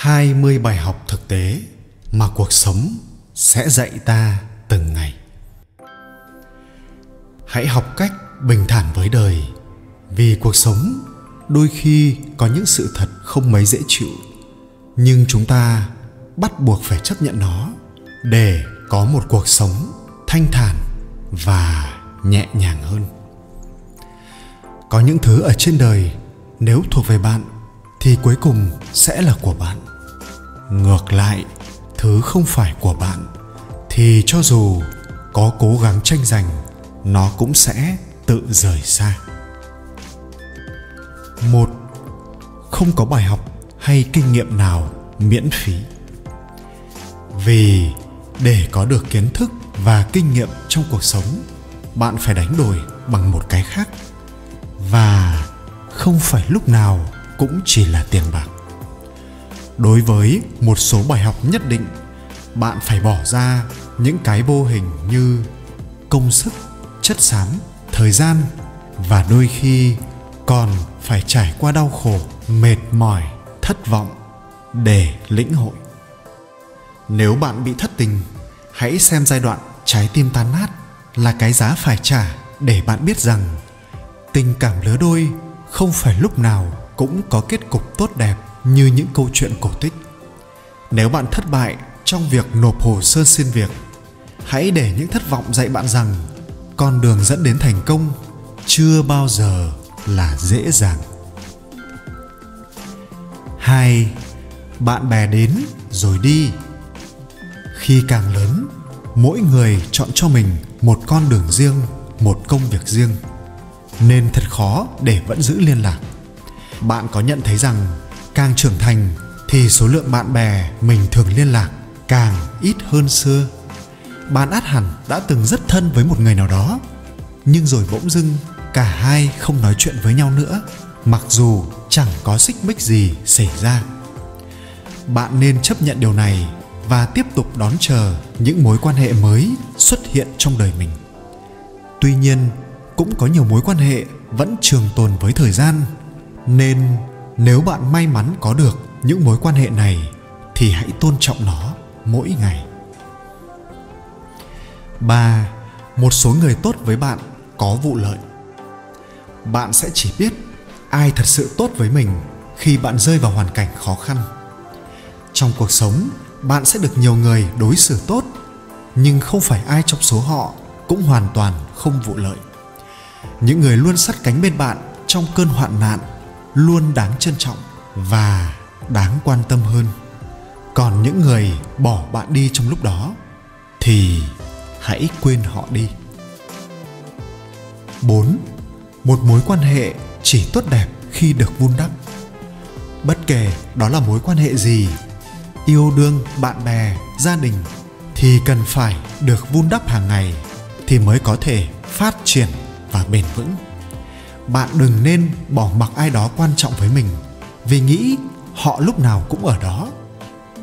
20 bài học thực tế mà cuộc sống sẽ dạy ta từng ngày. Hãy học cách bình thản với đời, vì cuộc sống đôi khi có những sự thật không mấy dễ chịu, nhưng chúng ta bắt buộc phải chấp nhận nó để có một cuộc sống thanh thản và nhẹ nhàng hơn có những thứ ở trên đời nếu thuộc về bạn thì cuối cùng sẽ là của bạn. Ngược lại, thứ không phải của bạn, thì cho dù có cố gắng tranh giành, nó cũng sẽ tự rời xa. Một, không có bài học hay kinh nghiệm nào miễn phí. Vì để có được kiến thức và kinh nghiệm trong cuộc sống, bạn phải đánh đổi bằng một cái khác. Và không phải lúc nào cũng chỉ là tiền bạc. Đối với một số bài học nhất định, bạn phải bỏ ra những cái vô hình như công sức, chất xám, thời gian và đôi khi còn phải trải qua đau khổ, mệt mỏi, thất vọng để lĩnh hội. Nếu bạn bị thất tình, hãy xem giai đoạn trái tim tan nát là cái giá phải trả để bạn biết rằng tình cảm lứa đôi không phải lúc nào cũng có kết cục tốt đẹp như những câu chuyện cổ tích. Nếu bạn thất bại trong việc nộp hồ sơ xin việc, hãy để những thất vọng dạy bạn rằng con đường dẫn đến thành công chưa bao giờ là dễ dàng. Hai, bạn bè đến rồi đi. Khi càng lớn, mỗi người chọn cho mình một con đường riêng, một công việc riêng, nên thật khó để vẫn giữ liên lạc bạn có nhận thấy rằng càng trưởng thành thì số lượng bạn bè mình thường liên lạc càng ít hơn xưa. Bạn át hẳn đã từng rất thân với một người nào đó, nhưng rồi bỗng dưng cả hai không nói chuyện với nhau nữa, mặc dù chẳng có xích mích gì xảy ra. Bạn nên chấp nhận điều này và tiếp tục đón chờ những mối quan hệ mới xuất hiện trong đời mình. Tuy nhiên, cũng có nhiều mối quan hệ vẫn trường tồn với thời gian nên nếu bạn may mắn có được những mối quan hệ này, thì hãy tôn trọng nó mỗi ngày. Ba, một số người tốt với bạn có vụ lợi. Bạn sẽ chỉ biết ai thật sự tốt với mình khi bạn rơi vào hoàn cảnh khó khăn. Trong cuộc sống, bạn sẽ được nhiều người đối xử tốt, nhưng không phải ai trong số họ cũng hoàn toàn không vụ lợi. Những người luôn sát cánh bên bạn trong cơn hoạn nạn luôn đáng trân trọng và đáng quan tâm hơn còn những người bỏ bạn đi trong lúc đó thì hãy quên họ đi 4. Một mối quan hệ chỉ tốt đẹp khi được vun đắp. Bất kể đó là mối quan hệ gì, yêu đương, bạn bè, gia đình thì cần phải được vun đắp hàng ngày thì mới có thể phát triển và bền vững. Bạn đừng nên bỏ mặc ai đó quan trọng với mình vì nghĩ họ lúc nào cũng ở đó.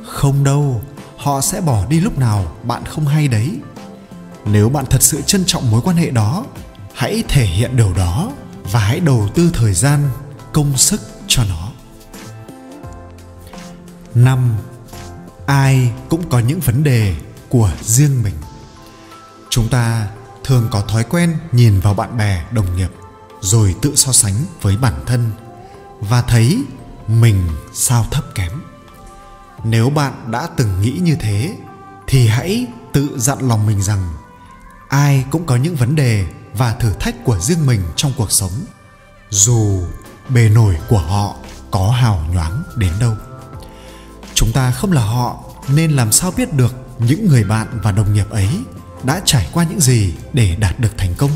Không đâu, họ sẽ bỏ đi lúc nào bạn không hay đấy. Nếu bạn thật sự trân trọng mối quan hệ đó hãy thể hiện điều đó và hãy đầu tư thời gian công sức cho nó năm ai cũng có những vấn đề của riêng mình chúng ta thường có thói quen nhìn vào bạn bè đồng nghiệp rồi tự so sánh với bản thân và thấy mình sao thấp kém. Nếu bạn đã từng nghĩ như thế, thì hãy tự dặn lòng mình rằng ai cũng có những vấn đề và thử thách của riêng mình trong cuộc sống, dù bề nổi của họ có hào nhoáng đến đâu. Chúng ta không là họ, nên làm sao biết được những người bạn và đồng nghiệp ấy đã trải qua những gì để đạt được thành công?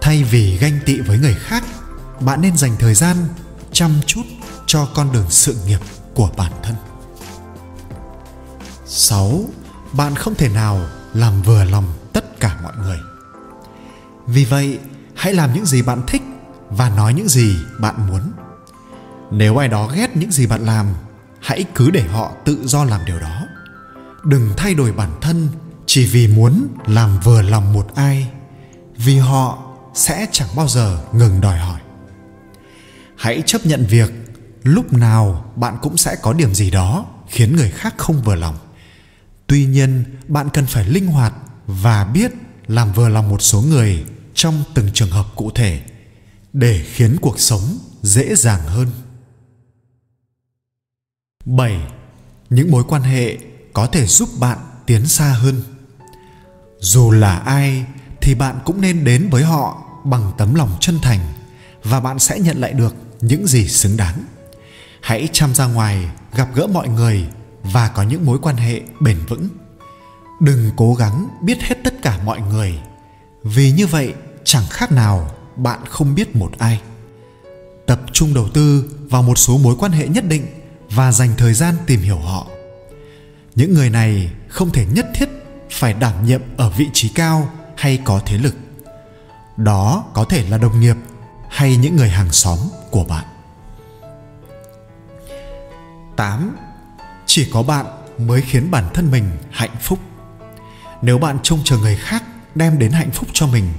Thay vì ganh tị với người khác, bạn nên dành thời gian chăm chút cho con đường sự nghiệp của bản thân. 6. Bạn không thể nào làm vừa lòng tất cả mọi người. Vì vậy, hãy làm những gì bạn thích và nói những gì bạn muốn. Nếu ai đó ghét những gì bạn làm, hãy cứ để họ tự do làm điều đó. Đừng thay đổi bản thân chỉ vì muốn làm vừa lòng một ai, vì họ sẽ chẳng bao giờ ngừng đòi hỏi hãy chấp nhận việc lúc nào bạn cũng sẽ có điểm gì đó khiến người khác không vừa lòng tuy nhiên, bạn cần phải linh hoạt và biết làm vừa lòng một số người trong từng trường hợp cụ thể để khiến cuộc sống dễ dàng hơn 7. Những mối quan hệ có thể giúp bạn tiến xa hơn. Dù là ai thì bạn cũng nên đến với họ bằng tấm lòng chân thành và bạn sẽ nhận lại được những gì xứng đáng. Hãy chăm ra ngoài, gặp gỡ mọi người và có những mối quan hệ bền vững. Đừng cố gắng biết hết tất cả mọi người, vì như vậy chẳng khác nào bạn không biết một ai. Tập trung đầu tư vào một số mối quan hệ nhất định và dành thời gian tìm hiểu họ những người này không thể nhất thiết phải đảm nhiệm ở vị trí cao hay có thế lực đó có thể là đồng nghiệp hay những người hàng xóm của bạn 8. Chỉ có bạn mới khiến bản thân mình hạnh phúc. Nếu bạn trông chờ người khác đem đến hạnh phúc cho mình,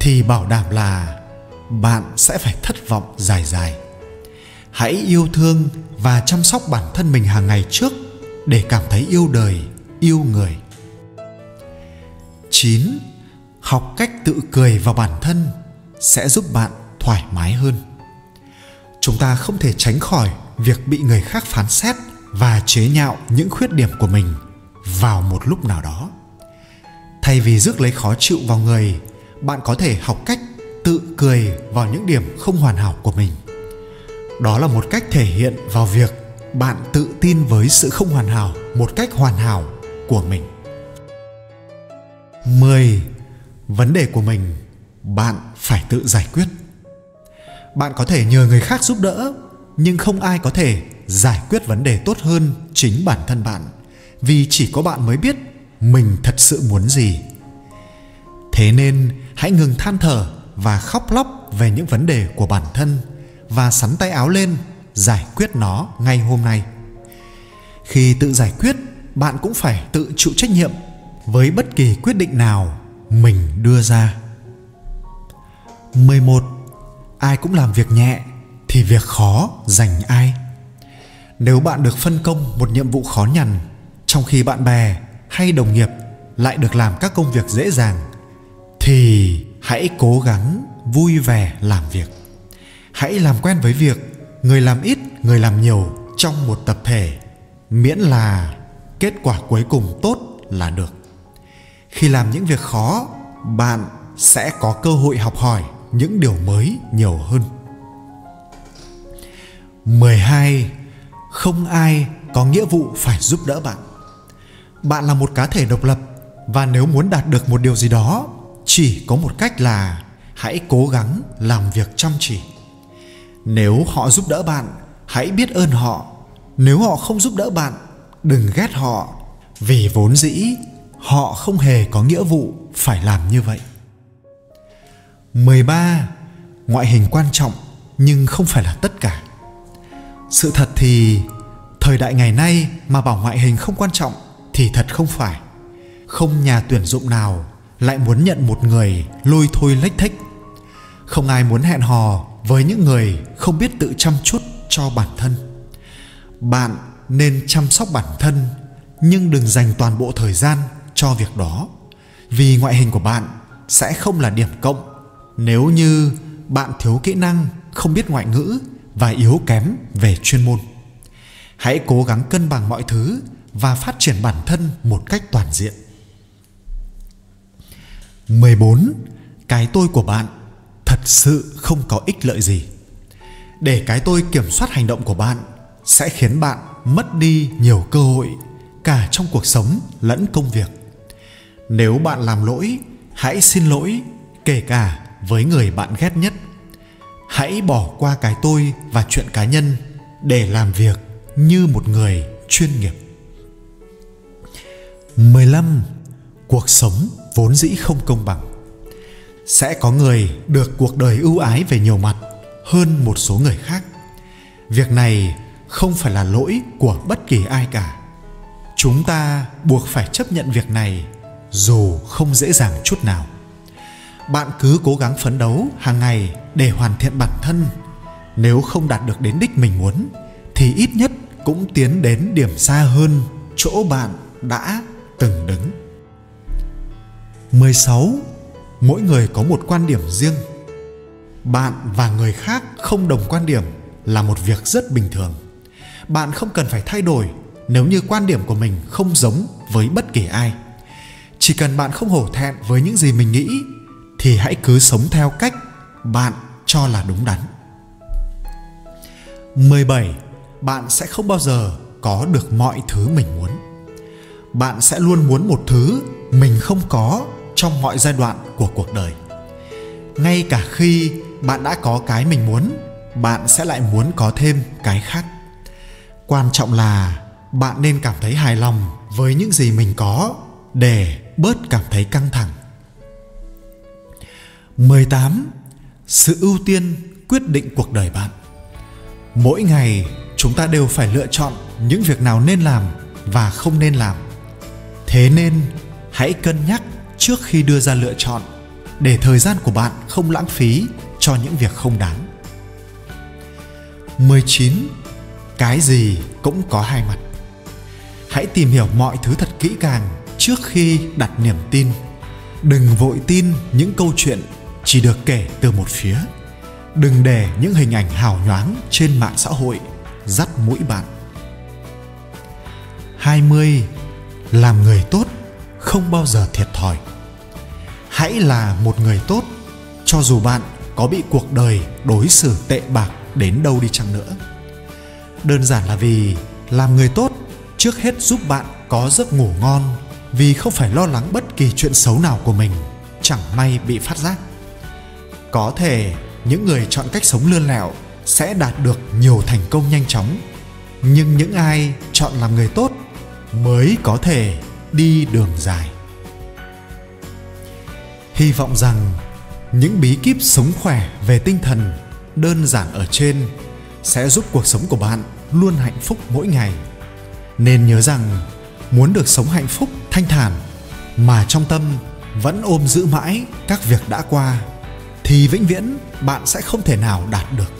thì bảo đảm là bạn sẽ phải thất vọng dài dài hãy yêu thương và chăm sóc bản thân mình hàng ngày trước để cảm thấy yêu đời, yêu người 9. Học cách tự cười vào bản thân sẽ giúp bạn thoải mái hơn. Chúng ta không thể tránh khỏi việc bị người khác phán xét và chế nhạo những khuyết điểm của mình vào một lúc nào đó. Thay vì rước lấy khó chịu vào người, bạn có thể học cách tự cười vào những điểm không hoàn hảo của mình đó là một cách thể hiện vào việc bạn tự tin với sự không hoàn hảo một cách hoàn hảo của mình 10. Vấn đề của mình bạn phải tự giải quyết. Bạn có thể nhờ người khác giúp đỡ, nhưng không ai có thể giải quyết vấn đề tốt hơn chính bản thân bạn, vì chỉ có bạn mới biết mình thật sự muốn gì. Thế nên, hãy ngừng than thở và khóc lóc về những vấn đề của bản thân và sắn tay áo lên giải quyết nó ngay hôm nay khi tự giải quyết bạn cũng phải tự chịu trách nhiệm với bất kỳ quyết định nào mình đưa ra. 11 ai cũng làm việc nhẹ thì việc khó dành ai. Nếu bạn được phân công một nhiệm vụ khó nhằn, trong khi bạn bè hay đồng nghiệp lại được làm các công việc dễ dàng, thì hãy cố gắng vui vẻ làm việc. Hãy làm quen với việc người làm ít, người làm nhiều trong một tập thể, miễn là kết quả cuối cùng tốt là được khi làm những việc khó, bạn sẽ có cơ hội học hỏi những điều mới nhiều hơn. 12 không ai có nghĩa vụ phải giúp đỡ bạn. Bạn là một cá thể độc lập và nếu muốn đạt được một điều gì đó, chỉ có một cách là hãy cố gắng làm việc chăm chỉ. Nếu họ giúp đỡ bạn, hãy biết ơn họ. Nếu họ không giúp đỡ bạn, đừng ghét họ. Vì vốn dĩ họ không hề có nghĩa vụ phải làm như vậy 13. Ngoại hình quan trọng nhưng không phải là tất cả. Sự thật thì thời đại ngày nay mà bảo ngoại hình không quan trọng thì thật không phải. Không nhà tuyển dụng nào lại muốn nhận một người lôi thôi lách thích. Không ai muốn hẹn hò với những người không biết tự chăm chút cho bản thân bạn nên chăm sóc bản thân nhưng đừng dành toàn bộ thời gian cho việc đó. Vì ngoại hình của bạn sẽ không là điểm cộng nếu như bạn thiếu kỹ năng, không biết ngoại ngữ và yếu kém về chuyên môn. Hãy cố gắng cân bằng mọi thứ và phát triển bản thân một cách toàn diện. 14. Cái tôi của bạn thật sự không có ích lợi gì. Để cái tôi kiểm soát hành động của bạn sẽ khiến bạn mất đi nhiều cơ hội cả trong cuộc sống lẫn công việc nếu bạn làm lỗi, hãy xin lỗi, kể cả với người bạn ghét nhất. Hãy bỏ qua cái tôi và chuyện cá nhân để làm việc như một người chuyên nghiệp. 15. Cuộc sống vốn dĩ không công bằng. Sẽ có người được cuộc đời ưu ái về nhiều mặt hơn một số người khác. Việc này không phải là lỗi của bất kỳ ai cả. Chúng ta buộc phải chấp nhận việc này dù không dễ dàng chút nào. Bạn cứ cố gắng phấn đấu hàng ngày để hoàn thiện bản thân. Nếu không đạt được đến đích mình muốn, thì ít nhất cũng tiến đến điểm xa hơn chỗ bạn đã từng đứng. 16 mỗi người có một quan điểm riêng. Bạn và người khác không đồng quan điểm là một việc rất bình thường. Bạn không cần phải thay đổi nếu như quan điểm của mình không giống với bất kỳ ai chỉ cần bạn không hổ thẹn với những gì mình nghĩ, thì hãy cứ sống theo cách bạn cho là đúng đắn. 17 bạn sẽ không bao giờ có được mọi thứ mình muốn. Bạn sẽ luôn muốn một thứ mình không có trong mọi giai đoạn của cuộc đời. Ngay cả khi bạn đã có cái mình muốn, bạn sẽ lại muốn có thêm cái khác. Quan trọng là bạn nên cảm thấy hài lòng với những gì mình có để bớt cảm thấy căng thẳng. 18 sự ưu tiên quyết định cuộc đời bạn. Mỗi ngày, chúng ta đều phải lựa chọn những việc nào nên làm và không nên làm. Thế nên, hãy cân nhắc trước khi đưa ra lựa chọn để thời gian của bạn không lãng phí cho những việc không đáng. 19 cái gì cũng có hai mặt. Hãy tìm hiểu mọi thứ thật kỹ càng trước khi đặt niềm tin. Đừng vội tin những câu chuyện chỉ được kể từ một phía. Đừng để những hình ảnh hào nhoáng trên mạng xã hội dắt mũi bạn. 20 làm người tốt không bao giờ thiệt thòi. Hãy là một người tốt, cho dù bạn có bị cuộc đời đối xử tệ bạc đến đâu đi chăng nữa. Đơn giản là vì làm người tốt trước hết giúp bạn có giấc ngủ ngon vì không phải lo lắng bất kỳ chuyện xấu nào của mình, chẳng may bị phát giác. Có thể những người chọn cách sống lươn lẹo sẽ đạt được nhiều thành công nhanh chóng, nhưng những ai chọn làm người tốt mới có thể đi đường dài. Hy vọng rằng những bí kíp sống khỏe về tinh thần đơn giản ở trên sẽ giúp cuộc sống của bạn luôn hạnh phúc mỗi ngày. Nên nhớ rằng muốn được sống hạnh phúc, thanh thản, mà trong tâm vẫn ôm giữ mãi các việc đã qua, thì vĩnh viễn bạn sẽ không thể nào đạt được.